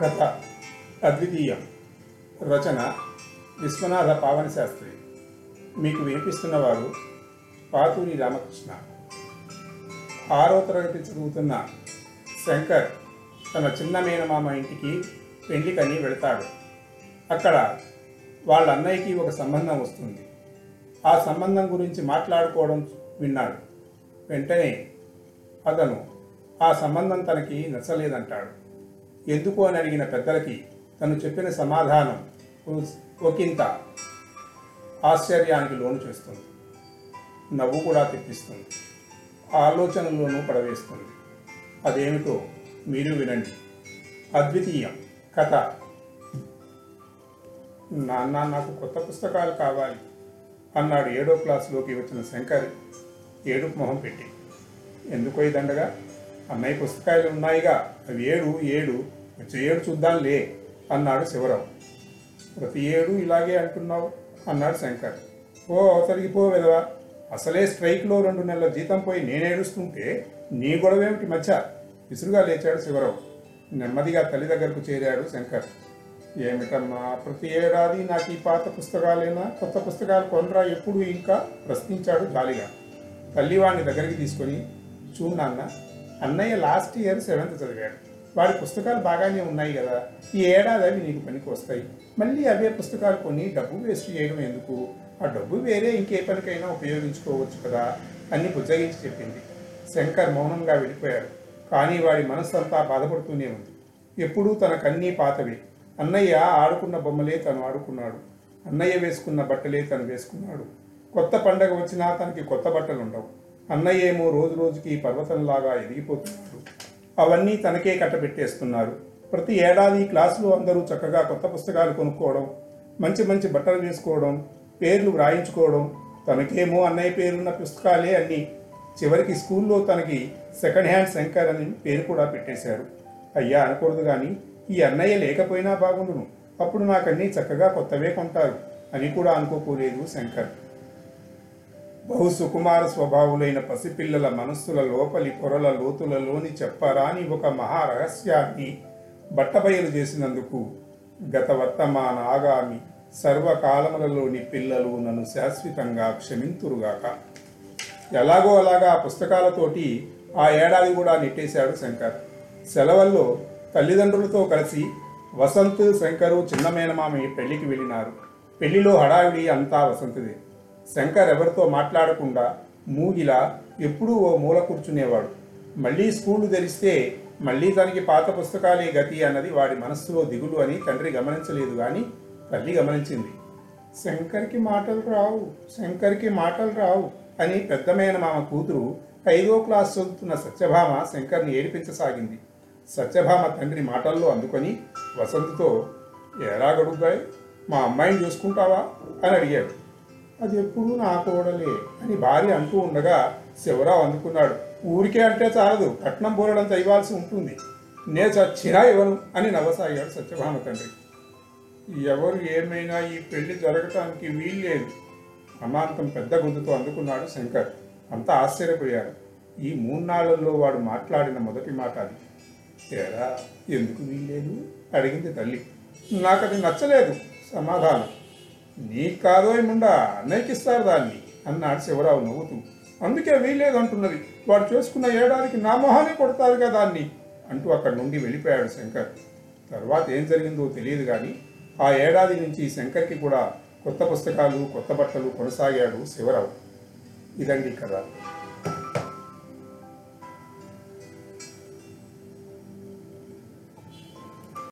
కథ అద్వితీయం రచన విశ్వనాథ పావన శాస్త్రి. మీకు వినిపిస్తున్నవారు పాతూరి రామకృష్ణ. ఆరో తరగతి చదువుతున్న శంకర్ తన చిన్న మేనమామ ఇంటికి పెళ్ళికని వెళతాడు. అక్కడ వాళ్ళ అన్నయ్యకి ఒక సంబంధం వస్తుంది. ఆ సంబంధం గురించి మాట్లాడుకోవడం విన్నాడు. వెంటనే అతను ఆ సంబంధం తనకి నచ్చలేదంటాడు. ఎందుకు అని అడిగిన పెద్దలకి తను చెప్పిన సమాధానం ఒకంత ఆశ్చర్యానికి లోను చేస్తుంది. నవ్వు కూడా తెప్పిస్తుంది. ఆలోచనల్లోనూ పడవేస్తుంది. అదేమిటో మీరు వినండి. అద్వితీయం కథ. నాన్న నాకు కొత్త పుస్తకాలు కావాలి అన్నాడు ఏడో క్లాసులోకి వచ్చిన శంకర్. ఏడుపు మొహం పెట్టి. ఎందుకో ఈ దండగా? అన్నయ్య పుస్తకాలు ఉన్నాయిగా. అవి ఏడు ఏడు. వచ్చే ఏడు చూద్దాంలే అన్నాడు శివరావు. ప్రతి ఏడు ఇలాగే అంటున్నావు అన్నాడు శంకర్. ఓ అవతలికి పో అసలే స్ట్రైక్లో రెండు నెలల జీతం పోయి నేను ఏడుస్తుంటే నీ గొడవేమిటి మధ్య? విసురుగా లేచాడు శివరావు. నెమ్మదిగా తల్లి దగ్గరకు చేరాడు శంకర్. ఏమిటమ్మా ప్రతి ఏడాది నాకు ఈ పాత పుస్తకాలేనా? కొత్త పుస్తకాలు కొనరా? ఎప్పుడు ఇంకా? ప్రశ్నించాడు జాలిగా. తల్లివాణ్ణి దగ్గరికి తీసుకొని చూడు నాన్న అన్నయ్య లాస్ట్ ఇయర్ సెవెంత్ చదివాడు. వాడి పుస్తకాలు బాగానే ఉన్నాయి కదా ఈ ఏడాది అవి నీకు పనికి వస్తాయి. మళ్ళీ అవే పుస్తకాలు కొని డబ్బు వేస్ట్ చేయడం ఎందుకు? ఆ డబ్బు వేరే ఇంకే పనికైనా ఉపయోగించుకోవచ్చు కదా అని బుజ్జగించి చెప్పింది. శంకర్ మౌనంగా వెళ్ళిపోయాడు కానీ వాడి మనస్సంతా బాధపడుతూనే ఉంది. ఎప్పుడూ తనకన్నీ పాతవి. అన్నయ్య ఆడుకున్న బొమ్మలే తను ఆడుకున్నాడు. అన్నయ్య వేసుకున్న బట్టలే తను వేసుకున్నాడు. కొత్త పండగ వచ్చినా తనకి కొత్త బట్టలు ఉండవు అన్నయ్య ఏమో రోజు రోజుకి పర్వతంలాగా ఎదిగిపోతున్నారు. అవన్నీ తనకే కట్టబెట్టేస్తున్నారు. ప్రతి ఏడాది క్లాసులో అందరూ చక్కగా కొత్త పుస్తకాలు కొనుక్కోవడం మంచి మంచి బట్టలు వేసుకోవడం పేర్లు వ్రాయించుకోవడం తనకేమో అన్నయ్య పేరున్న పుస్తకాలే అన్నీ. చివరికి స్కూల్లో తనకి సెకండ్ హ్యాండ్ శంకర్ అని పేరు కూడా పెట్టేశారు. అయ్యా అనకూడదు కానీ ఈ అన్నయ్య లేకపోయినా బాగుండును. అప్పుడు నాకన్నీ చక్కగా కొత్తవే కొంటారు అని కూడా అనుకోకూలేదు శంకర్. బహు సుకుమార స్వభావులైన పసిపిల్లల మనస్సుల లోపలి పొరల లోతులలోని చెప్పరాని ఒక మహారహస్యాన్ని బట్టబయలు చేసినందుకు గత వర్తమాన ఆగామి సర్వకాలములలోని పిల్లలు నన్ను శాశ్వతంగా క్షమింతురుగాక. ఎలాగో అలాగా ఆ పుస్తకాలతోటి ఆ ఏడాది కూడా నెట్టేశాడు శంకర్. సెలవుల్లో తల్లిదండ్రులతో కలిసి వసంత్ శంకరు చిన్న మేనమామి పెళ్ళికి వెళ్ళినారు. పెళ్ళిలో హడావిడి అంతా వసంతదే. శంకర్ ఎవరితో మాట్లాడకుండా మూగిలా ఎప్పుడూ ఓ మూల కూర్చునేవాడు. మళ్ళీ స్కూలు తెరిస్తే మళ్ళీ తనకి పాత పుస్తకాలే గతి అన్నది వాడి మనస్సులో దిగులు అని తండ్రి గమనించలేదు కానీ తల్లి గమనించింది. శంకర్కి మాటలు రావు శంకర్కి మాటలు రావు అని పెద్దమైన మామ కూతురు ఐదో క్లాస్ చదువుతున్న సత్యభామ శంకర్ని ఏడిపించసాగింది. సత్యభామ తండ్రి మాటల్లో అందుకొని వసంత్తో ఎలా గడుగుతాయి మా అమ్మాయిని చూసుకుంటావా? అని అడిగాడు. అది ఎప్పుడూ నా కోడలే అని భార్య అంటూ ఉండగా శివరావు అందుకున్నాడు. ఊరికే అంటే చాలదు కట్నం బోరడంత ఇవ్వాల్సి ఉంటుంది. నే చచ్చినా ఇవ్వను అని నవ్వసాగాడు సత్యభామ తండ్రి. ఎవరు ఏమైనా ఈ పెళ్ళి జరగటానికి వీల్లేదు. అమాంతం పెద్ద గొంతుతో అందుకున్నాడు శంకర్. అంతా ఆశ్చర్యపోయాడు. ఈ మూన్నాళ్ళలో వాడు మాట్లాడిన మొదటి మాట అది. తేడా ఎందుకు వీల్లేదు? అడిగింది తల్లి. నాకు అది నచ్చలేదు. సమాధానం. నీకు కాదో ఏముండా? అన్నయ్యకి ఇస్తారు దాన్ని అన్నాడు శివరావు నవ్వుతూ. అందుకే వీల్లేదు అంటున్నది వాడు చేసుకున్న ఏడాదికి నా మొహానే కొడతారుగా దాన్ని అంటూ అక్కడి నుండి వెళ్ళిపోయాడు శంకర్. తర్వాత ఏం జరిగిందో తెలియదు కానీ ఆ ఏడాది నుంచి శంకర్కి కూడా కొత్త పుస్తకాలు కొత్త బట్టలు కొనసాగాడు శివరావు. ఇదండి కథ.